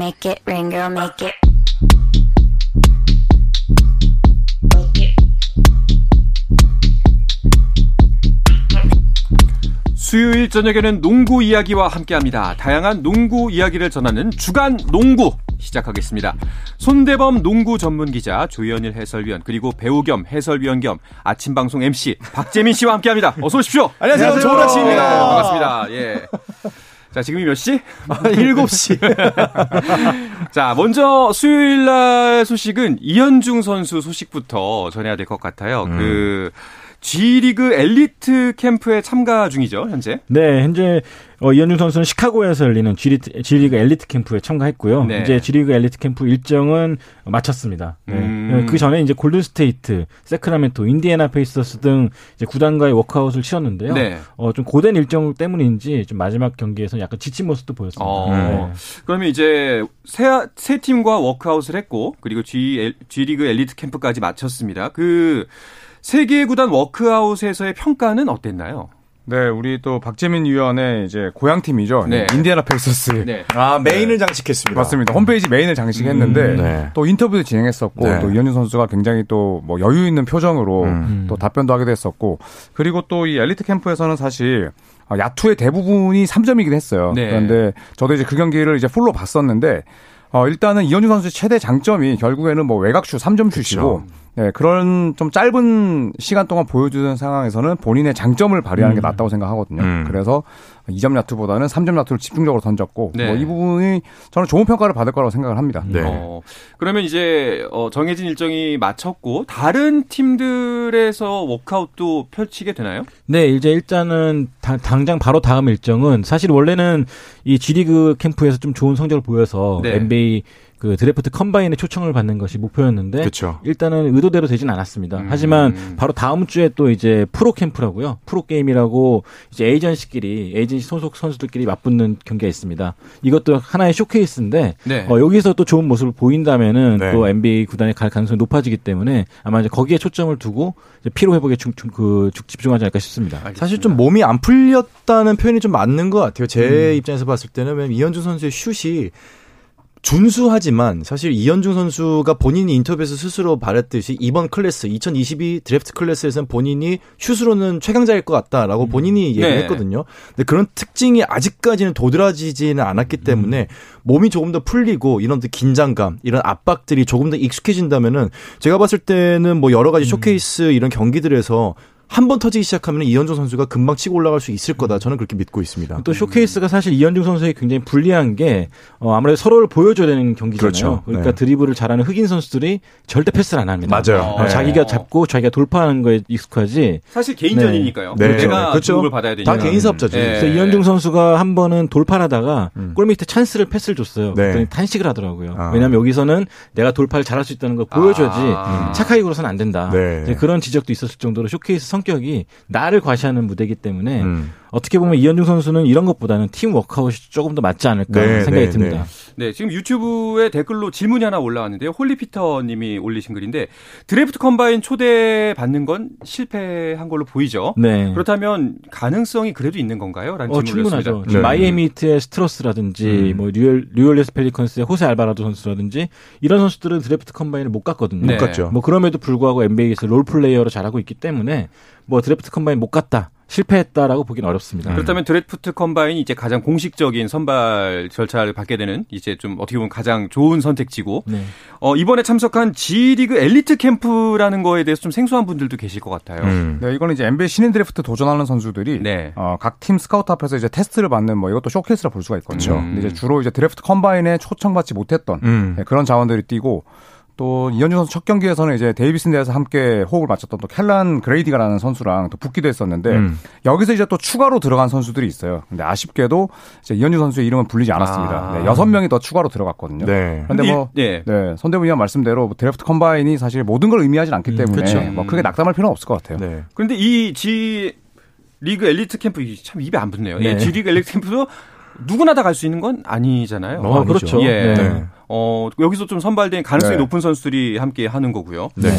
make it rain, girl, make it. 수요일 저녁에는 농구 이야기와 함께합니다. 다양한 농구 이야기를 전하는 주간 농구 시작하겠습니다. 손대범 농구 전문 기자 조현일 해설위원 그리고 배우 겸 해설위원 겸 아침 방송 MC 박재민 씨와 함께합니다. 어서 오십시오. 안녕하세요. 좋은 아침입니다. 네, 반갑습니다. 예. 자, 지금이 몇 시? 7시. 자, 먼저 수요일 날 소식은 이현중 선수 소식부터 전해야 될 것 같아요. 음. 그 G리그 엘리트 캠프에 참가 중이죠, 현재. 네, 현재 어, 이현중 선수는 시카고에서 열리는 G리트, G리그 엘리트 캠프에 참가했고요. 네. 이제 G리그 엘리트 캠프 일정은 마쳤습니다. 네. 음. 그 전에 이제 골든 스테이트, 새크라멘토, 인디애나 페이서스 등 이제 구단과의 워크아웃을 치렀는데요. 네. 어, 좀 고된 일정 때문인지 좀 마지막 경기에서 약간 지친 모습도 보였습니다. 어. 네. 그러면 이제 세, 세 팀과 워크아웃을 했고 그리고 G, G리그 엘리트 캠프까지 마쳤습니다. 그 세 개의 구단 워크아웃에서의 평가는 어땠나요? 네, 우리 또 박재민 위원의 이제 고향 팀이죠. 네. 인디애나 페이서스. 네. 아, 메인을 장식했습니다. 맞습니다. 홈페이지 메인을 장식했는데 음, 네. 또 인터뷰도 진행했었고 네. 또 이현중 선수가 굉장히 또 뭐 여유 있는 표정으로 음. 또 답변도 하게 됐었고 그리고 또 이 엘리트 캠프에서는 사실 어, 야투의 대부분이 3점이긴 했어요. 네. 그런데 저도 이제 그 경기를 이제 풀로 봤었는데 어, 일단은 이현준 선수의 최대 장점이 결국에는 뭐 외곽슛 3점 슛이고 네, 그런 좀 짧은 시간 동안 보여주는 상황에서는 본인의 장점을 발휘하는 게 낫다고 생각하거든요. 음. 그래서 2점 야투보다는 3점 야투를 집중적으로 던졌고 네. 뭐이 부분이 저는 좋은 평가를 받을 거라고 생각을 합니다. 네. 어, 그러면 이제 어, 정해진 일정이 마쳤고 다른 팀들에서 워크아웃도 펼치게 되나요? 네, 이제 일단은 다- 당장 바로 다음 일정은 사실 원래는 이 G리그 캠프에서 좀 좋은 성적을 보여서 네. NBA 그 드래프트 컴바인의 초청을 받는 것이 목표였는데 그렇죠. 일단은 의도대로 되진 않았습니다. 음. 하지만 바로 다음 주에 또 이제 프로 캠프라고요. 프로 게임이라고 이제 에이전시끼리 에이전시 소속 선수들끼리 맞붙는 경기가 있습니다. 이것도 하나의 쇼케이스인데 네. 어, 여기서 또 좋은 모습을 보인다면은 네. 또 NBA 구단에 갈 가능성이 높아지기 때문에 아마 이제 거기에 초점을 두고 이제 피로 회복에 중, 중- 그 중- 집중하지 않을까 싶습니다. 사실 좀 몸이 안 풀렸다는 표현이 좀 맞는 것 같아요. 제 입장에서 봤을 때는 왜냐면 이현중 선수의 슛이 준수하지만 사실 이현중 선수가 본인이 인터뷰에서 스스로 말했듯이 이번 클래스 2022 드래프트 클래스에서는 본인이 슛으로는 최강자일 것 같다라고 본인이 얘기를 네. 했거든요. 근데 그런 특징이 아직까지는 도드라지지는 않았기 때문에 몸이 조금 더 풀리고 이런 긴장감, 이런 압박들이 조금 더 익숙해진다면은 제가 봤을 때는 뭐 여러 가지 쇼케이스 이런 경기들에서 한 번 터지기 시작하면 이현중 선수가 금방 치고 올라갈 수 있을 거다. 저는 그렇게 믿고 있습니다. 또 쇼케이스가 사실 이현중 선수에게 굉장히 불리한 게 어, 아무래도 서로를 보여줘야 되는 경기잖아요. 그렇죠. 그러니까 네. 드리블을 잘하는 흑인 선수들이 절대 패스를 안 합니다. 맞아요. 어, 네. 자기가 잡고 자기가 돌파하는 거에 익숙하지. 사실 개인전이니까요. 네. 내가 그렇죠. 주목을 받아야 되니까. 다 개인 사업자죠. 네. 그래서 이현중 선수가 한 번은 돌파를 하다가 골 밑에 찬스를 패스를 줬어요. 네. 그랬더니 탄식을 하더라고요. 아. 왜냐하면 여기서는 내가 돌파를 잘할 수 있다는 걸 보여줘야지 아. 착하게 굴어서는 안 된다. 네. 그런 지적도 있었을 정도로 쇼케이스 성 격이 나를 과시하는 무대이기 때문에 음. 어떻게 보면 이현중 선수는 이런 것보다는 팀 워크아웃이 조금 더 맞지 않을까 네, 생각이 네, 듭니다. 네, 지금 유튜브에 댓글로 질문이 하나 올라왔는데요. 홀리피터 님이 올리신 글인데 드래프트 컴바인 초대 받는 건 실패한 걸로 보이죠. 네. 그렇다면 가능성이 그래도 있는 건가요? 라는 어, 충분하죠. 네. 마이애미 히트의 스트러스라든지 음. 뭐 뉴올 뉴올리언스 펠리컨스의 호세 알바라도 선수라든지 이런 선수들은 드래프트 컴바인을 못 갔거든요. 네. 못 갔죠. 뭐 그럼에도 불구하고 NBA에서 롤 플레이어로 잘하고 있기 때문에 뭐 드래프트 컴바인 못 갔다. 실패했다라고 보기는 어렵습니다. 그렇다면 드래프트 컴바인이 이제 가장 공식적인 선발 절차를 받게 되는 이제 좀 어떻게 보면 가장 좋은 선택지고 네. 어, 이번에 참석한 G리그 엘리트 캠프라는 거에 대해서 좀 생소한 분들도 계실 것 같아요. 음. 네, 이거는 이제 NBA 신인 드래프트 도전하는 선수들이 네. 어, 각 팀 스카우트 앞에서 이제 테스트를 받는 뭐 이것도 쇼케이스라 볼 수가 있거든요. 그렇죠. 근데 이제 주로 이제 드래프트 컴바인에 초청받지 못했던 음. 네, 그런 자원들이 뛰고 또 이현중 선수 첫 경기에서는 이제 데이비슨 대에서 함께 호흡을 맞췄던 또 켈란 그레이디가라는 선수랑 또 붙기도 했었는데 음. 여기서 이제 또 추가로 들어간 선수들이 있어요. 근데 아쉽게도 이제 이현중 선수의 이름은 불리지 않았습니다. 아. 네, 여섯 명이 더 추가로 들어갔거든요. 네. 근데 근데 뭐 이- 예. 네, 손대범 위원 말씀대로 뭐 드래프트 컴바인이 사실 모든 걸 의미하진 않기 때문에 그렇죠. 뭐 크게 낙담할 필요는 없을 것 같아요. 네. 그런데 이 G 리그 엘리트 캠프 이 참 입에 안 붙네요. 예, 네. G 리그 엘리트 캠프도 누구나 다 갈 수 있는 건 아니잖아요. 어, 그렇죠. 예. 네. 어, 여기서 좀 선발된 가능성이 네. 높은 선수들이 함께 하는 거고요. 네.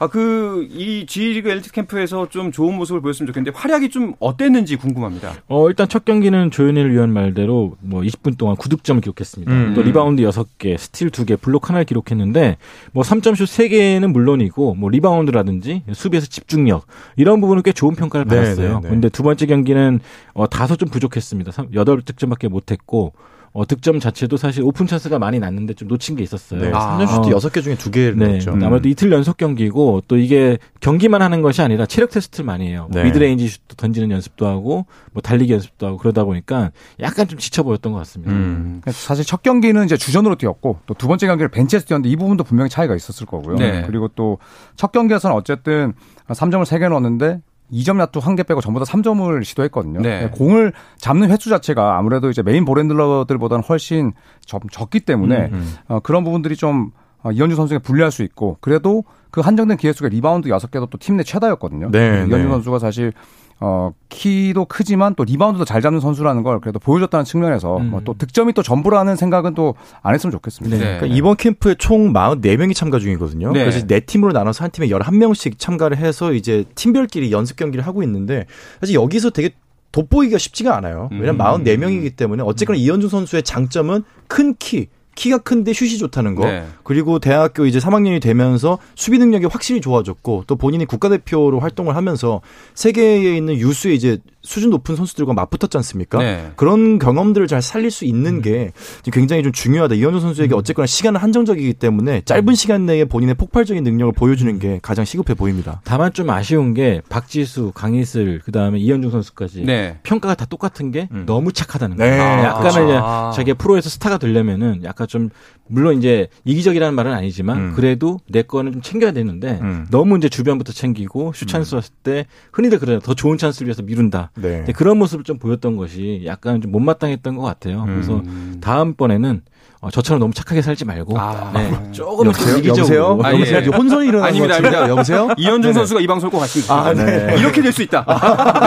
아, 그, 이 G리그 엘리트 캠프에서 좀 좋은 모습을 보였으면 좋겠는데 활약이 좀 어땠는지 궁금합니다. 어, 일단 첫 경기는 조현일 위원 말대로 뭐 20분 동안 9득점을 기록했습니다. 음. 또 리바운드 6개, 스틸 2개, 블록 하나를 기록했는데 뭐 3점슛 3개는 물론이고 뭐 리바운드라든지 수비에서 집중력 이런 부분은 꽤 좋은 평가를 네, 받았어요. 네, 네. 근데 두 번째 경기는 어, 다소 좀 부족했습니다. 8득점밖에 못 했고 어, 득점 자체도 사실 오픈 찬스가 많이 났는데 좀 놓친 게 있었어요. 네. 아. 3점 슛 어. 6개 중에 2개를 네. 넣었죠. 아무래도 이틀 연속 경기고 또 이게 경기만 하는 것이 아니라 체력 테스트를 많이 해요. 뭐 네. 미드레인지 슛도 던지는 연습도 하고 뭐 달리기 연습도 하고 그러다 보니까 약간 좀 지쳐 보였던 것 같습니다. 음. 사실 첫 경기는 이제 주전으로 뛰었고 또 두 번째 경기를 벤치에서 뛰었는데 이 부분도 분명히 차이가 있었을 거고요. 네. 그리고 또 첫 경기에서는 어쨌든 3점을 3개 넣었는데 2점 야투 한 개 빼고 전부 다 3점을 시도했거든요. 네. 공을 잡는 횟수 자체가 아무래도 이제 메인 볼핸들러들보다는 훨씬 적, 적기 때문에 음. 어, 그런 부분들이 좀 어, 이현중 선수에게 불리할 수 있고 그래도 그 한정된 기회 속에 리바운드 6개도 또 팀 내 최다였거든요. 네, 이현중 네. 선수가 사실 어, 키도 크지만 또 리바운드도 잘 잡는 선수라는 걸 그래도 보여줬다는 측면에서 음. 뭐 또 득점이 또 전부라는 생각은 또 안 했으면 좋겠습니다. 네. 그러니까 이번 캠프에 총 44명이 참가 중이거든요. 네. 그래서 네 팀으로 나눠서 한 팀에 11명씩 참가를 해서 이제 팀별끼리 연습 경기를 하고 있는데 사실 여기서 되게 돋보이기가 쉽지가 않아요. 왜냐면 음. 44명이기 때문에 어쨌거나 이현준 선수의 장점은 큰 키, 키가 큰데 슛이 좋다는 거. 네. 그리고 대학교 이제 3학년이 되면서 수비 능력이 확실히 좋아졌고 또 본인이 국가대표로 활동을 하면서 세계에 있는 유수의 이제 수준 높은 선수들과 맞붙었지 않습니까? 네. 그런 경험들을 잘 살릴 수 있는 게 지금 굉장히 좀 중요하다. 이현준 선수에게 어쨌거나 시간은 한정적이기 때문에 짧은 시간 내에 본인의 폭발적인 능력을 보여주는 게 가장 시급해 보입니다. 다만 좀 아쉬운 게 박지수, 강희슬, 그 다음에 이현중 선수까지 네. 평가가 다 똑같은 게 음. 너무 착하다는 네. 거예요. 아, 약간은 그렇죠. 아. 자기가 프로에서 스타가 되려면은 약간 좀 물론 이제 이기적이라는 말은 아니지만 음. 그래도 내 거는 좀 챙겨야 되는데 음. 너무 이제 주변부터 챙기고 슛 찬스 왔을 때 흔히들 그래요. 더 좋은 찬스를 위해서 미룬다. 네. 그런 모습을 좀 보였던 것이 약간 좀 못마땅했던 것 같아요. 그래서 음. 다음번에는 어, 저처럼 너무 착하게 살지 말고 아. 네, 조금 좀 여보세요? 여보세요? 아, 여보세요? 예. 혼선이 일어나는 아닙니다, 것. 아닙니다. 여보세요? 이현중 선수가 이 방송을 꼭 같이 아, 네. 이렇게 될 수 있다.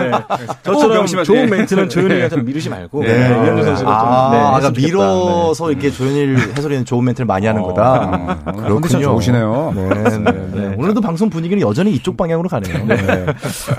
네. 저처럼 명심하세요. 좋은 멘트는 조현이한테 미루지 말고 네. 네. 이현주 선수가 아, 좀 네, 아까. 밀어서 이렇게 조현일 해설위는 좋은 멘트를 많이 하는 거다. 아, 컨디션 좋으시네요. 네, 네, 네. 오늘도 방송 분위기는 여전히 이쪽 방향으로 가네요. 네.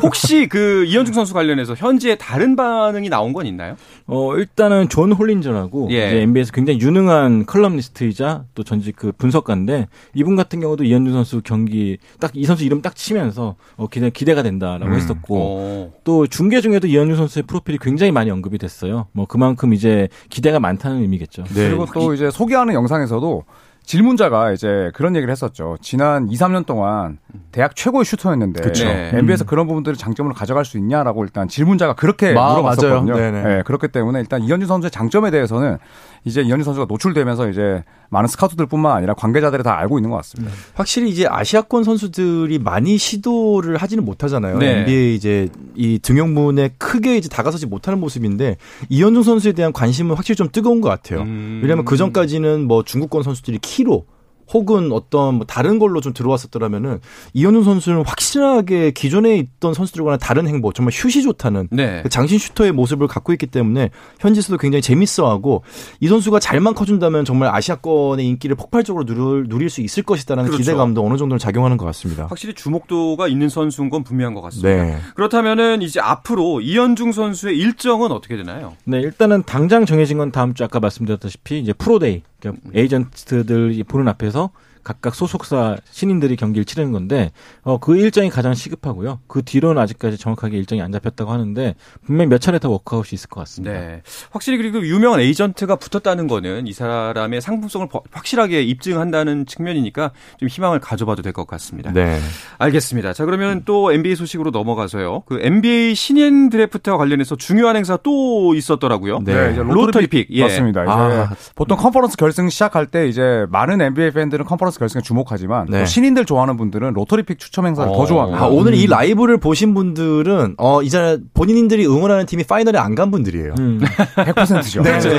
혹시 그 이현중 선수 관련해서 현재 다른 반응이 나온 건 있나요? 어, 일단은 존 홀린저라고 예. 이제 NBA에서 굉장히 유능한 컬럼니스트이자 또 전직 그 분석가인데 이분 같은 경우도 이현중 선수 경기 딱 이 선수 이름 딱 치면서 어, 기대, 기대가 된다라고 음. 했었고 어. 또 중계 중에도 이현중 선수의 프로필이 굉장히 많이 언급이 됐어요. 뭐 그만큼 이제 기대가 많다는 의미겠죠. 네. 그리고 또 이제 소개하는 영상에서도 질문자가 이제 그런 얘기를 했었죠. 지난 2, 3년 동안 대학 최고의 슈터였는데 그쵸. 네. NBA에서 그런 부분들을 장점으로 가져갈 수 있냐라고 일단 질문자가 그렇게 마- 물어봤었거든요. 네, 그렇기 때문에 일단 이현중 선수의 장점에 대해서는 이제 이현준 선수가 노출되면서 이제 많은 스카우트들뿐만 아니라 관계자들이 다 알고 있는 것 같습니다. 확실히 이제 아시아권 선수들이 많이 시도를 하지는 못하잖아요. 네. NBA 이제 이 등용문에 크게 이제 다가서지 못하는 모습인데 이현중 선수에 대한 관심은 확실히 좀 뜨거운 것 같아요. 음. 왜냐하면 그 전까지는 뭐 중국권 선수들이 키로 혹은 어떤 뭐 다른 걸로 좀 들어왔었더라면은 이현준 선수는 확실하게 기존에 있던 선수들과는 다른 행보, 정말 슛이 좋다는 네. 그 장신 슈터의 모습을 갖고 있기 때문에 현지에서도 굉장히 재밌어하고 이 선수가 잘만 커준다면 정말 아시아권의 인기를 폭발적으로 누릴, 누릴 수 있을 것이다라는 그렇죠. 기대감도 어느 정도는 작용하는 것 같습니다. 확실히 주목도가 있는 선수인 건 분명한 것 같습니다. 네. 그렇다면은 이제 앞으로 이현중 선수의 일정은 어떻게 되나요? 네, 일단은 당장 정해진 건 다음 주 아까 말씀드렸다시피 이제 프로데이, 그러니까 에이전트들이 보는 앞에서 대해서 각각 소속사 신인들이 경기를 치르는 건데 어, 그 일정이 가장 시급하고요. 그 뒤로는 아직까지 정확하게 일정이 안 잡혔다고 하는데 분명히 몇 차례 더 워크아웃이 있을 것 같습니다. 네. 확실히 그리고 유명한 에이전트가 붙었다는 거는 이 사람의 상품성을 버- 확실하게 입증한다는 측면이니까 좀 희망을 가져봐도 될 것 같습니다. 네. 알겠습니다. 자, 그러면 또 NBA 소식으로 넘어가서요. 그 NBA 신인 드래프트와 관련해서 중요한 행사 또 있었더라고요. 네. 이제 로터리 픽. 예. 맞습니다. 이제 아. 보통 컨퍼런스 결승 시작할 때 이제 많은 NBA 팬들은 컨퍼런스 결승에 주목하지만 네. 또 신인들 좋아하는 분들은 로터리 픽 추첨 행사를 어. 더 좋아합니다. 아, 오늘 이 라이브를 보신 분들은 어 이제 본인들이 응원하는 팀이 파이널에 안 간 분들이에요. 음. 100%죠. 네, 네,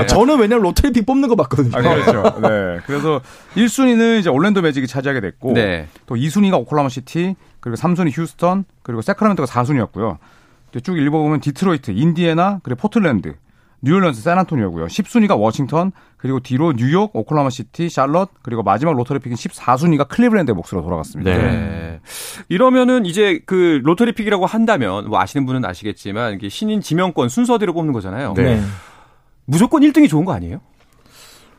네. 저는 왜냐면 로터리 픽 뽑는 거 봤거든요. 아, 그렇죠. 네. 그래서 1순위는 이제 올랜도 매직이 차지하게 됐고 네. 또 2순위가 오클라호마 시티, 그리고 3순위 휴스턴, 그리고 새크라멘토가 4순위였고요. 쭉 읽어보면 디트로이트, 인디애나, 그리고 포틀랜드, 뉴올리언스, 샌안토니오고요. 10순위가 워싱턴, 그리고 뒤로 뉴욕, 오클라호마 시티, 샬럿, 그리고 마지막 로터리 픽인 14순위가 클리블랜드의 몫으로 돌아갔습니다. 네. 네. 이러면은 이제 그 로터리 픽이라고 한다면 뭐 아시는 분은 아시겠지만 이게 신인 지명권 순서대로 뽑는 거잖아요. 네. 무조건 1등이 좋은 거 아니에요?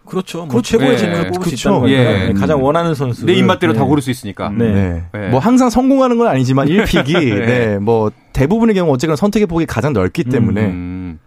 그렇죠. 뭐 그렇죠. 최고의 예. 재능을 뽑을 수 그렇죠. 있다는 거니까 예. 네, 가장 원하는 선수. 내 입맛대로 다 고를 수 있으니까. 네. 네. 네. 뭐 항상 성공하는 건 아니지만 1픽이 네. 네. 뭐 대부분의 경우 어쨌거나 선택의 폭이 가장 넓기 때문에 음.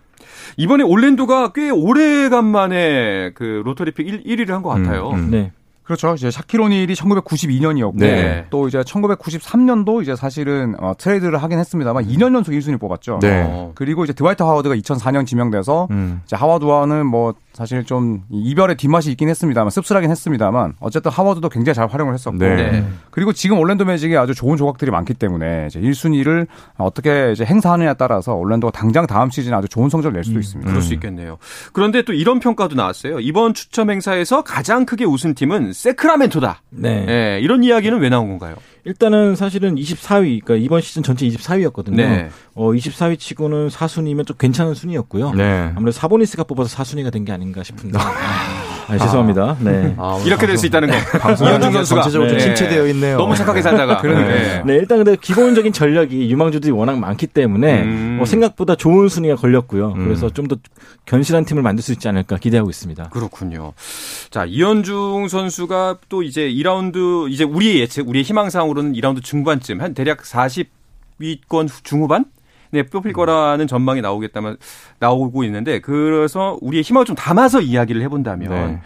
이번에 올랜도가 꽤 오래간만에 그 로터리 픽 1, 1위를 한 것 같아요. 음, 음. 네. 그렇죠. 이제 샤키로닐이 1992년이었고 네. 또 이제 1993년도 이제 사실은 어, 트레이드를 하긴 했습니다만 2년 연속 1순위 뽑았죠. 네. 어. 그리고 이제 드와이트 하워드가 2004년 지명돼서 음. 이제 하워드와는 뭐 사실 좀 이별의 뒷맛이 있긴 했습니다만 씁쓸하긴 했습니다만 어쨌든 하워드도 굉장히 잘 활용을 했었고 네. 네. 그리고 지금 올랜도 매직에 아주 좋은 조각들이 많기 때문에 이제 1순위를 어떻게 이제 행사하느냐에 따라서 올랜도가 당장 다음 시즌에 아주 좋은 성적을 낼 수도 있습니다. 그럴 수 있겠네요. 그런데 또 이런 평가도 나왔어요. 이번 추첨 행사에서 가장 크게 웃은 팀은 세크라멘토다. 네. 예, 이런 이야기는 왜 나온 건가요? 일단은 사실은 24위, 그러니까 이번 시즌 전체 24위였거든요. 네. 어, 24위 치고는 4순위면 좀 괜찮은 순위였고요. 네. 아무래도 사보니스가 뽑아서 4순위가 된 게 아닌가 싶은데. 아, 죄송합니다. 네. 이렇게 될 수 있다는 거. 이현중 선수가 전체적으로 좀 네. 침체되어 있네요. 너무 착하게 살다가. 네. 네, 일단 근데 기본적인 전력이 유망주들이 워낙 많기 때문에 음. 뭐 생각보다 좋은 순위가 걸렸고요. 그래서 좀 더 견실한 팀을 만들 수 있지 않을까 기대하고 있습니다. 그렇군요. 자, 이현중 선수가 또 이제 2라운드, 이제 우리의 예측, 우리의 희망상으로는 2라운드 중반쯤, 한 대략 40위권 중후반? 네, 뽑힐 거라는 전망이 나오겠다면, 나오고 있는데, 그래서 우리의 희망을 좀 담아서 이야기를 해본다면, 네.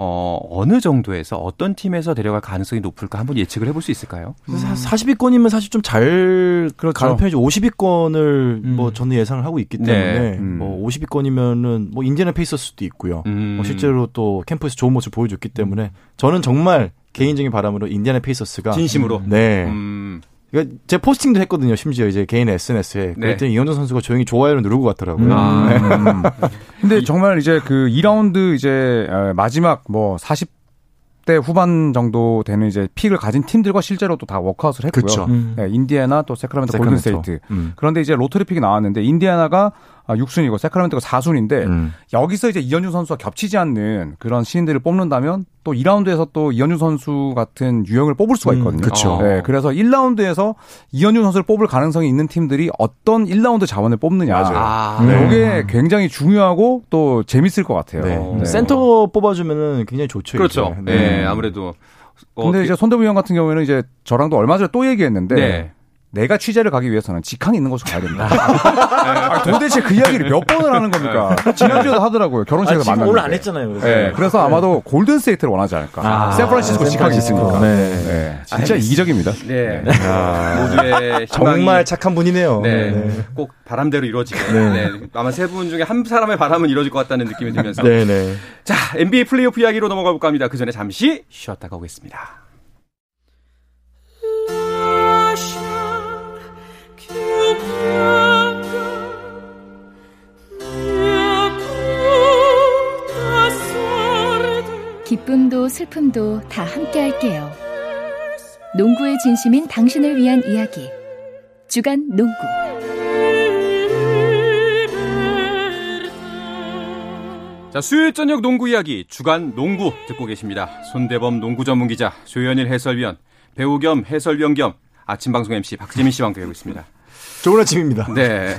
어, 어느 정도에서 어떤 팀에서 데려갈 가능성이 높을까 한번 예측을 해볼 수 있을까요? 40위권이면 사실 좀잘 가는 편이죠. 50위권을 음. 뭐 저는 예상을 하고 있기 네. 때문에 음. 뭐 50위권이면은 뭐 인디애나 페이서스도 있고요. 음. 뭐 실제로 또 캠프에서 좋은 모습 보여줬기 때문에 저는 정말 개인적인 바람으로 인디애나 페이서스가 진심으로. 네. 음, 그러니까 제 포스팅도 했거든요. 심지어 이제 개인 SNS에. 네. 그랬더니 이현중 선수가 조용히 좋아요를 누르고 갔더라고요. 아. 네. 음. 근데 정말 이제 그 2라운드 이제 어, 마지막 뭐 40 대 후반 정도 되는 이제 pick을 가진 팀들과 실제로 또 다 워크아웃을 했고요. 음. 네, 인디애나 또 새크라멘토. 골든스테이트. 음. 그런데 이제 lottery pick이 나왔는데 인디애나가 6순위고 새크라멘토가 4순위인데 음. 여기서 이제 이현중 선수와 겹치지 않는 그런 신인들을 뽑는다면 또 2라운드에서 또 이현중 선수 같은 유형을 뽑을 수가 음, 있거든요. 그쵸. 네, 그래서 1라운드에서 이현준 선수를 뽑을 가능성이 있는 팀들이 어떤 1라운드 자원을 뽑느냐. 아, 네. 이게 굉장히 중요하고 또 재밌을 것 같아요. 네. 어. 센터 뽑아주면은 굉장히 좋죠. 그렇죠. 이제. 네, 아무래도. 어, 근데 이제 손대부 위원 같은 경우에는 이제 저랑도 얼마 전에 또 얘기했는데 네. 내가 취재를 가기 위해서는 직항이 있는 곳으로 가야 됩니다. 아, 도대체 그 이야기를 몇 번을 하는 겁니까? 지난주에도 하더라고요. 아, 결혼식에서 지금 만났는데. 오늘 안 했잖아요. 그래서. 네, 그래서 아마도 골든스테이트를 원하지 않을까. 아, 샌프란시스코 직항이 있으니까. 네. 네, 진짜 이기적입니다. 네. 아, 모두의 희망이 정말 착한 분이네요. 네, 네. 꼭 바람대로 이루어지게. 네. 아마 세 분 중에 한 사람의 바람은 이루어질 것 같다는 느낌이 들면서. 네, 네. 자, NBA 플레이오프 이야기로 넘어가 볼까 합니다. 그 전에 잠시 쉬었다가 오겠습니다. 기쁨도 슬픔도 다 함께 할게요. 농구의 진심인 당신을 위한 이야기. 주간 농구. 자, 수요일 저녁 농구 이야기 주간 농구 듣고 계십니다. 손대범 농구 전문 기자, 조현일 해설위원, 배우 겸 해설위원 겸 아침 방송 MC 박재민 씨와 함께하고 있습니다. 좋은 아침입니다. 네.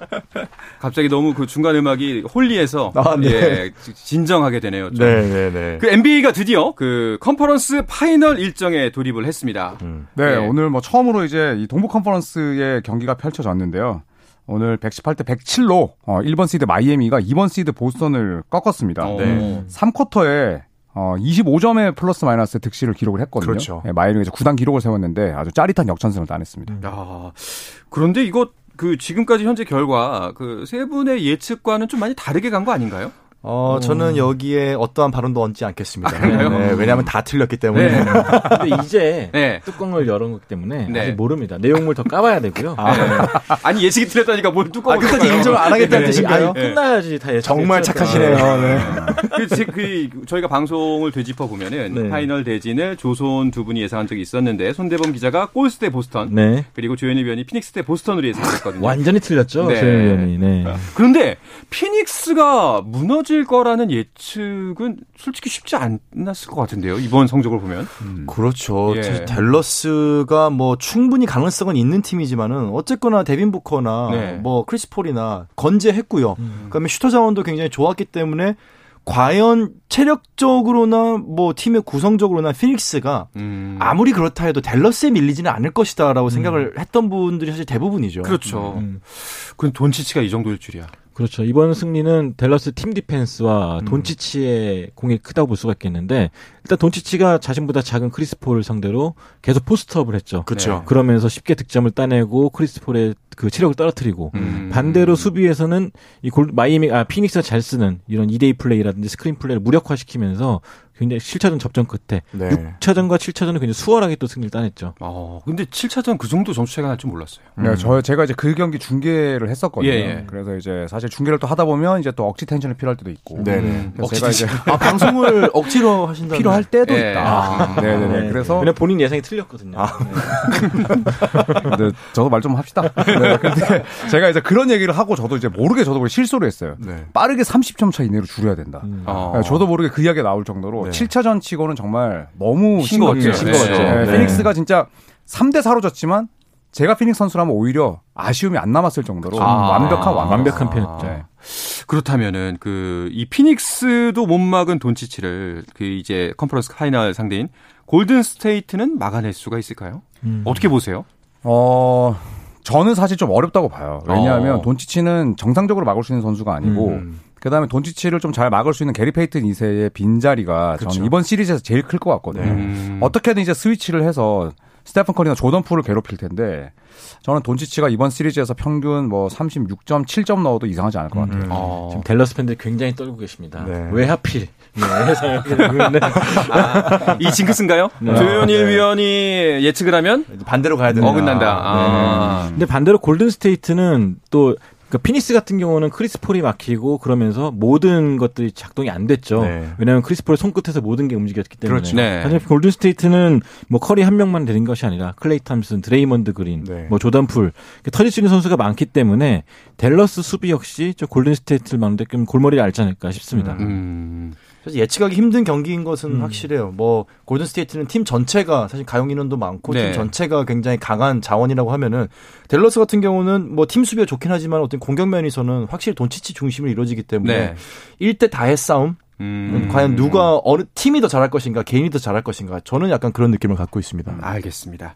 갑자기 너무 그 중간 음악이 홀리해서 아, 네. 예, 진정하게 되네요. 좀. 네, 네, 네. 그 NBA가 드디어 그 컨퍼런스 파이널 일정에 돌입을 했습니다. 네, 네. 오늘 뭐 처음으로 이제 이 동부 컨퍼런스의 경기가 펼쳐졌는데요. 오늘 118대 107로 어 1번 시드 마이애미가 2번 시드 보스턴을 꺾었습니다. 어. 네. 3쿼터에 어 25점의 플러스 마이너스 득실을 기록을 했거든요. 그렇죠. 네, 마이애미가 이제 구단 기록을 세웠는데 아주 짜릿한 역전승을 따냈습니다. 야, 그런데 이거 그 지금까지 현재 결과 그 세 분의 예측과는 좀 많이 다르게 간 거 아닌가요? 어, 저는 여기에 어떠한 발언도 얹지 않겠습니다. 그래요? 네, 왜냐하면 다 틀렸기 때문에. 네. 근데 이제 네. 뚜껑을 열은 거기 때문에 네. 아직 모릅니다. 내용물 더 까봐야 되고요. 아 니 예측이 틀렸다니까 뭘 뚜껑을 아, 끝까지? 인정을 안 하겠다는 네. 뜻인가요? 아니, 끝나야지 다 예측. 정말 착하시네요. 네. 그, 제- 그, 저희가 방송을 되짚어 보면은 네. 파이널 대진을 조손 두 분이 예상한 적이 있었는데 손대범 기자가 골스 대 보스턴 네. 그리고 조현일 위원이 피닉스 대 보스턴으로 예상했거든요. 완전히 틀렸죠. 네. 조현 위원이. 네. 그런데 피닉스가 무너질 거라는 예측은 솔직히 쉽지 않았을 것 같은데요. 이번 성적을 보면. 그렇죠. 예. 댈러스가 뭐 충분히 가능성은 있는 팀이지만은 어쨌거나 데빈 부커나 네. 뭐 크리스 폴이나 건재했고요. 음. 그다음에 슈터 자원도 굉장히 좋았기 때문에 과연 체력적으로나 뭐 팀의 구성적으로나 피닉스가 음. 아무리 그렇다 해도 댈러스에 밀리지는 않을 것이다라고 생각을 했던 분들이 사실 대부분이죠. 그렇죠. 음. 그건 돈치치가 이 정도일 줄이야. 그렇죠. 이번 승리는 댈러스 팀 디펜스와 음. 돈치치의 공이 크다고 볼 수가 있겠는데 일단 돈치치가 자신보다 작은 크리스 폴을 상대로 계속 post up을 했죠. 그렇죠. 네. 그러면서 쉽게 득점을 따내고 크리스 폴의 그 체력을 떨어뜨리고 음. 반대로 수비에서는 이 골, 마이애미 아 피닉스가 잘 쓰는 이런 2대2 플레이라든지 스크린 플레이를 무력화시키면서 굉장히 7차전 접전 끝에 네. 6차전과 7차전은 굉장히 수월하게 또 승리를 따냈죠. 어, 근데 7차전 그 정도 점수 차이가 날 줄 몰랐어요. 네, 저 제가 이제 그 경기 중계를 했었거든요. 예, 예. 그래서 이제 사실 중계를 또 하다 보면 이제 또 억지 텐션이 필요할 때도 있고. 네네. 그래서 제가 이제 아 방송을 억지로 하신다. 필요할 때도 예. 있다. 아. 네 네네. 네. 그래서 그냥 본인 예상이 틀렸거든요. 네, 저도 말 좀 합시다. 네, 근데 제가 이제 그런 얘기를 하고 저도 이제 모르게 저도 실수를 했어요. 네. 빠르게 30점 차 이내로 줄여야 된다. 음. 어. 네, 저도 모르게 그 이야기가 나올 정도로 네. 7차전 치고는 정말 너무 싱거웠죠. 싱거웠죠. 네, 네. 피닉스가 진짜 3대 4로 졌지만 제가 피닉스 선수라면 오히려 아쉬움이 안 남았을 정도로 아. 완벽한 완벽. 완벽한 편이었죠. 네. 그렇다면은 그 이 피닉스도 못 막은 돈치치를 그 이제 컨퍼런스 파이널 상대인 골든 스테이트는 막아낼 수가 있을까요? 음. 어떻게 보세요? 어, 저는 사실 좀 어렵다고 봐요. 왜냐하면 어. 돈치치는 정상적으로 막을 수 있는 선수가 아니고 음. 그다음에 돈치치를 좀 잘 막을 수 있는 게리 페이튼 2세의 빈자리가 그쵸. 저는 이번 시리즈에서 제일 클 것 같거든요. 음. 어떻게든 이제 스위치를 해서 스테픈 커리나 조던 풀을 괴롭힐 텐데 저는 돈치치가 이번 시리즈에서 평균 뭐 36점, 7점 넣어도 이상하지 않을 것 같아요. 음. 어. 지금 댈러스 팬들이 굉장히 떨고 계십니다. 네. 왜 하필? 네, 아, 이 징크스인가요? 네. 조현일 네. 위원이 예측을 하면 반대로 가야 된다. 어긋난다. 네. 아. 근데 반대로 골든 스테이트는 또 그 피닉스 같은 경우는 크리스 폴이 막히고 그러면서 모든 것들이 작동이 안 됐죠. 네. 왜냐하면 크리스 폴의 손끝에서 모든 게 움직였기 때문에. 그렇죠. 네. 사실 골든 스테이트는 뭐 커리 한 명만 되는 것이 아니라 클레이 탐슨, 드레이먼드 그린, 네. 뭐 조던 풀 이렇게 터질 수 있는 선수가 많기 때문에 댈러스 수비 역시 저 골든 스테이트를 막는데 좀 골머리를 앓지 않을까 싶습니다. 음. 사실 예측하기 힘든 경기인 것은 음. 확실해요. 뭐 골든 스테이트는 팀 전체가 사실 가용 인원도 많고 네. 팀 전체가 굉장히 강한 자원이라고 하면은 댈러스 같은 경우는 뭐 팀 수비가 좋긴 하지만 어떤 공격 면에서는 확실히 돈치치 중심으로 이루어지기 때문에 네. 일 1대 다의 싸움 음. 과연 누가 어느 팀이 더 잘할 것인가 개인이 더 잘할 것인가 저는 약간 그런 느낌을 갖고 있습니다. 알겠습니다.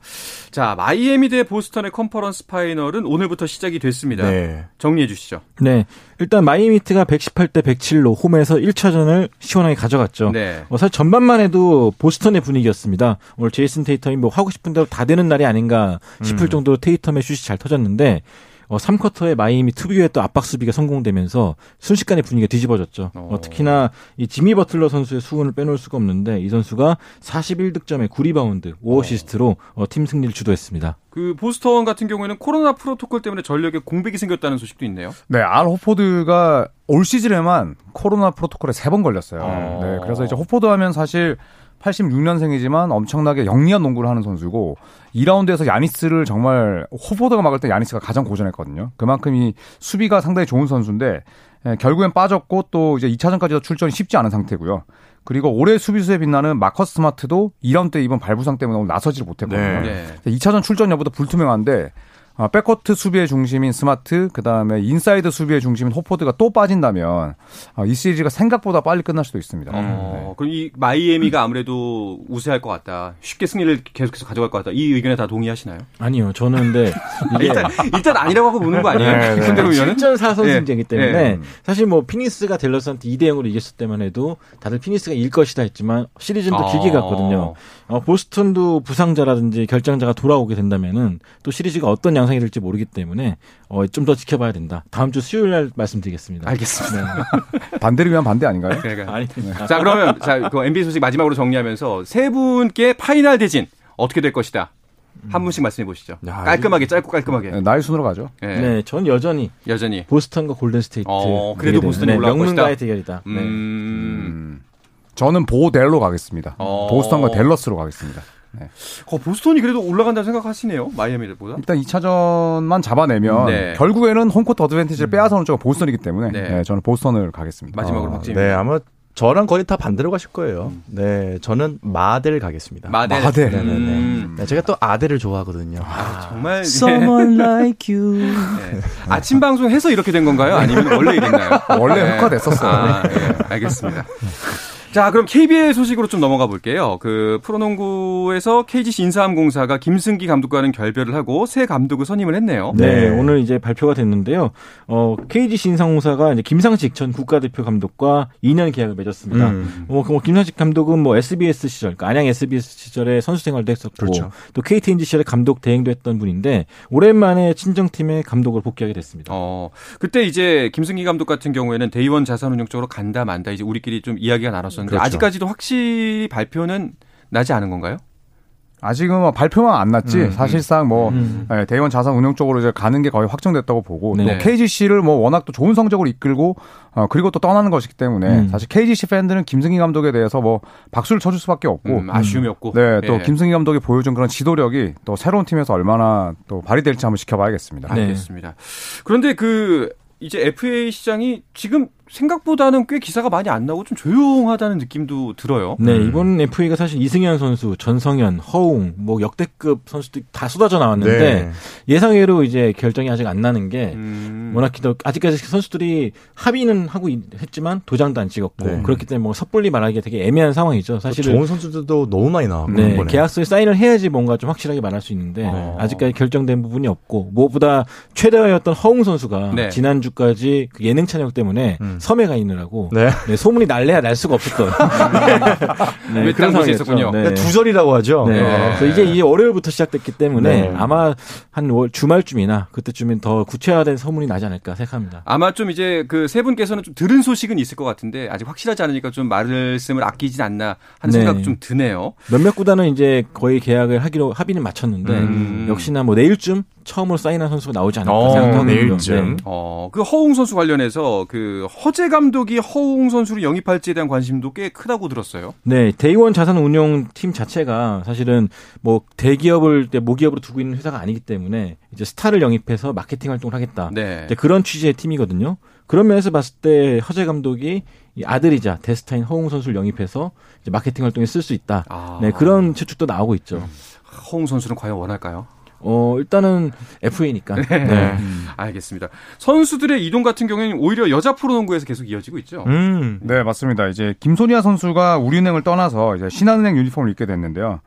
자, 마이애미 대 보스턴의 컨퍼런스 파이널은 오늘부터 시작이 됐습니다. 네. 정리해 주시죠. 네. 일단 마이애미 히트가 118대 107로 홈에서 1차전을 시원하게 가져갔죠. 네. 어, 사실 전반만 해도 보스턴의 분위기였습니다. 오늘 제이슨 테이텀이 뭐 하고 싶은 대로 다 되는 날이 아닌가 싶을 음. 정도로 테이텀의 슛이 잘 터졌는데 어, 3쿼터에 마이애미 특유의 또 압박 수비가 성공되면서 순식간에 분위기가 뒤집어졌죠. 어. 어, 특히나 이 지미 버틀러 선수의 수훈을 빼놓을 수가 없는데 이 선수가 41득점에 9리바운드, 5어시스트로 어, 팀 승리를 주도했습니다. 그 보스턴 같은 경우에는 코로나 프로토콜 때문에 전력에 공백이 생겼다는 소식도 있네요. 네, 알 호포드가 올 시즌에만 코로나 프로토콜에 세 번 걸렸어요. 어. 네, 그래서 이제 호포드 하면 사실 86년생이지만 엄청나게 영리한 농구를 하는 선수고 2라운드에서 야니스를 정말 호포드가 막을 때 야니스가 가장 고전했거든요. 그만큼 이 수비가 상당히 좋은 선수인데 예, 결국엔 빠졌고 또 이제 2차전까지도 출전이 쉽지 않은 상태고요. 그리고 올해 수비수에 빛나는 마커스 스마트도 2라운드 때 이번 발부상 때문에 오늘 나서지를 못했거든요. 네. 네. 2차전 출전 여부도 불투명한데 아, 백코트 수비의 중심인 스마트, 그 다음에 인사이드 수비의 중심인 호포드가 또 빠진다면 아, 이 시리즈가 생각보다 빨리 끝날 수도 있습니다. 어, 그럼 이 마이애미가 아무래도 우세할 것 같다. 쉽게 승리를 계속해서 가져갈 것 같다. 이 의견에 다 동의하시나요? 아니요, 저는 근데 이게 일단 일단 아니라고 하고 보는 거 아니에요? 네, 네. 손대범 위원은? 7전 4 선승제이기 예, 때문에 예. 사실 뭐 피닉스가 댈러스한테 2대 0으로 이겼을 때만 해도 다들 피닉스가 이길 것이다 했지만 시리즈는 또 길게 갔거든요. 어, 보스턴도 부상자라든지 결장자가 돌아오게 된다면은 또 시리즈가 어떤 양상 양상이 될지 모르기 때문에 어, 좀 더 지켜봐야 된다. 다음 주 수요일 날 말씀드리겠습니다. 알겠습니다. 반대를 위한 반대 아닌가요? 그러니까. 아닙니다. 자, 그러면 자, 그 NBA 소식 마지막으로 정리하면서 세 분께 파이널 대진 어떻게 될 것이다. 한 분씩 말씀해 보시죠. 야, 깔끔하게 짧고 깔끔하게. 네, 나이 순으로 가죠. 예. 네, 전 여전히 여전히. 보스턴과 골든 스테이트. 어, 그래도 보스턴이 올라갈 명문가의 것이다. 대결이다. 네. 음. 음. 저는 보델로 가겠습니다. 어. 보스턴과 댈러스로 가겠습니다. 네. 어, 보스턴이 그래도 올라간다고 생각하시네요. 마이애미보다. 일단 2차전만 잡아내면 네. 결국에는 홈코트 어드밴티지를 빼앗아오는 쪽은 보스턴이기 때문에 네. 네, 저는 보스턴을 가겠습니다. 마지막으로 어, 박지민. 네, 아마 저랑 거의 다 반대로 가실 거예요. 네, 저는 마델 가겠습니다. 마델. 마델. 네네네. 음. 네, 제가 또 아델을 좋아하거든요. 아, 정말 Someone like you. 네. 아침 방송 해서 이렇게 된 건가요? 아니면 원래 이랬나요? 원래 네. 흑화됐었어요. 아, 네. 알겠습니다. 자, 그럼 KBL 소식으로 좀 넘어가 볼게요. 그 프로농구에서 KGC 인삼공사가 김승기 감독과는 결별을 하고 새 감독을 선임을 했네요. 네, 네. 오늘 이제 발표가 됐는데요. 어, KG 신상공사가 이제 김상식 전 국가대표 감독과 2년 계약을 맺었습니다. 음. 뭐, 그 뭐, 김상식 감독은 뭐 SBS 시절, 그러니까 안양 SBS 시절에 선수 생활도 했었고, 그렇죠. 또 KTNG 시절에 감독 대행도 했던 분인데, 오랜만에 친정팀의 감독을 복귀하게 됐습니다. 어, 그때 이제 김승기 감독 같은 경우에는 대의원 자산운용 쪽으로 간다 만다 이제 우리끼리 좀 이야기가 나 눴었는데 그렇죠. 아직까지도 확실히 발표는 나지 않은 건가요? 아직은 뭐 발표만 안 났지 음, 사실상 뭐 음. 네, 대원 자산 운용 쪽으로 이제 가는 게 거의 확정됐다고 보고 네. 또 KGC를 뭐 워낙 또 좋은 성적으로 이끌고 어, 그리고 또 떠나는 것이기 때문에 음. 사실 KGC 팬들은 김승희 감독에 대해서 뭐 박수를 쳐줄 수밖에 없고 음, 아쉬움이 없고. 네, 또 예. 김승희 감독이 보여준 그런 지도력이 또 새로운 팀에서 얼마나 또 발휘될지 한번 지켜봐야겠습니다. 네. 알겠습니다. 그런데 그 이제 FA 시장이 지금 생각보다는 꽤 기사가 많이 안 나오고 좀 조용하다는 느낌도 들어요. 네, 이번 FA가 사실 이승현 선수, 전성현, 허웅, 뭐 역대급 선수들이 다 쏟아져 나왔는데 네. 예상외로 이제 결정이 아직 안 나는 게 음. 워낙 또 아직까지 선수들이 합의는 하고 있- 했지만 도장도 안 찍었고 네. 그렇기 때문에 뭐 섣불리 말하기 되게 애매한 상황이죠. 사실은 좋은 선수들도 너무 많이 나왔고 네. 계약서에 사인을 해야지 뭔가 좀 확실하게 말할 수 있는데 어. 아직까지 결정된 부분이 없고 무엇보다 최대화였던 허웅 선수가 네. 지난주까지 그 예능 찬양 때문에 음. 섬에 가 있느라고 네. 네, 소문이 날래야 날 수가 없었던 네, 외딴 그런 곳에 상황이었죠. 있었군요. 네. 그러니까 두절이라고 하죠. 네. 네. 그래서 이제 이제 월요일부터 시작됐기 때문에 네. 아마 한 월- 주말쯤이나 그때쯤엔 더 구체화된 소문이 나지 않을까 생각합니다. 아마 좀 이제 그 세 분께서는 좀 들은 소식은 있을 것 같은데 아직 확실하지 않으니까 좀 말씀을 아끼진 않나 하는 네. 생각 좀 드네요. 몇몇 구단은 이제 거의 계약을 하기로 합의는 마쳤는데 음. 역시나 뭐 내일쯤 처음으로 사인한 선수가 나오지 않을까 어, 생각하거든요. 내일쯤. 어, 그 허웅 선수 관련해서 그 허재 감독이 허웅 선수를 영입할지에 대한 관심도 꽤 크다고 들었어요. 네, 데이원 자산 운용 팀 자체가 사실은 뭐 대기업을 때 모기업으로 두고 있는 회사가 아니기 때문에 이제 스타를 영입해서 마케팅 활동을 하겠다. 네. 이제 그런 취지의 팀이거든요. 그런 면에서 봤을 때 허재 감독이 이 아들이자 대스타인 허웅 선수를 영입해서 이제 마케팅 활동에 쓸 수 있다. 아. 네, 그런 추측도 나오고 있죠. 허웅 선수는 과연 원할까요? 어, 일단은 FA니까. 네. 알겠습니다. 선수들의 이동 같은 경우에는 오히려 여자 프로농구에서 계속 이어지고 있죠. 음. 네, 맞습니다. 이제 김소니아 선수가 우리은행을 떠나서 이제 신한은행 유니폼을 입게 됐는데요.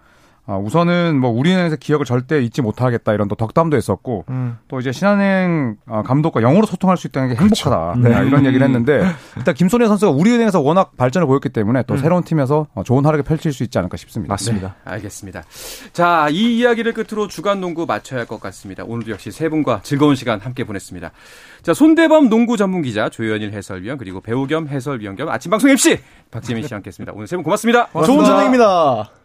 아, 우선은 뭐 우리은행에서 기억을 절대 잊지 못하겠다 이런 또 덕담도 했었고 음. 또 이제 신한은행 아, 감독과 영어로 소통할 수 있다는 게 행복하다 네. 아, 이런 얘기를 했는데 일단 김소니아 선수가 우리은행에서 워낙 발전을 보였기 때문에 또 새로운 팀에서 어, 좋은 활약을 펼칠 수 있지 않을까 싶습니다. 맞습니다. 알겠습니다. 자, 이 이야기를 끝으로 주간 농구 마쳐야 할 것 같습니다. 오늘도 역시 세 분과 즐거운 시간 함께 보냈습니다. 자, 손대범 농구 전문 기자 조현일 해설위원 그리고 배우 겸 해설위원 겸 아침 방송 MC 박재민 씨와 함께했습니다. 오늘 세 분 고맙습니다. 좋은 저녁입니다.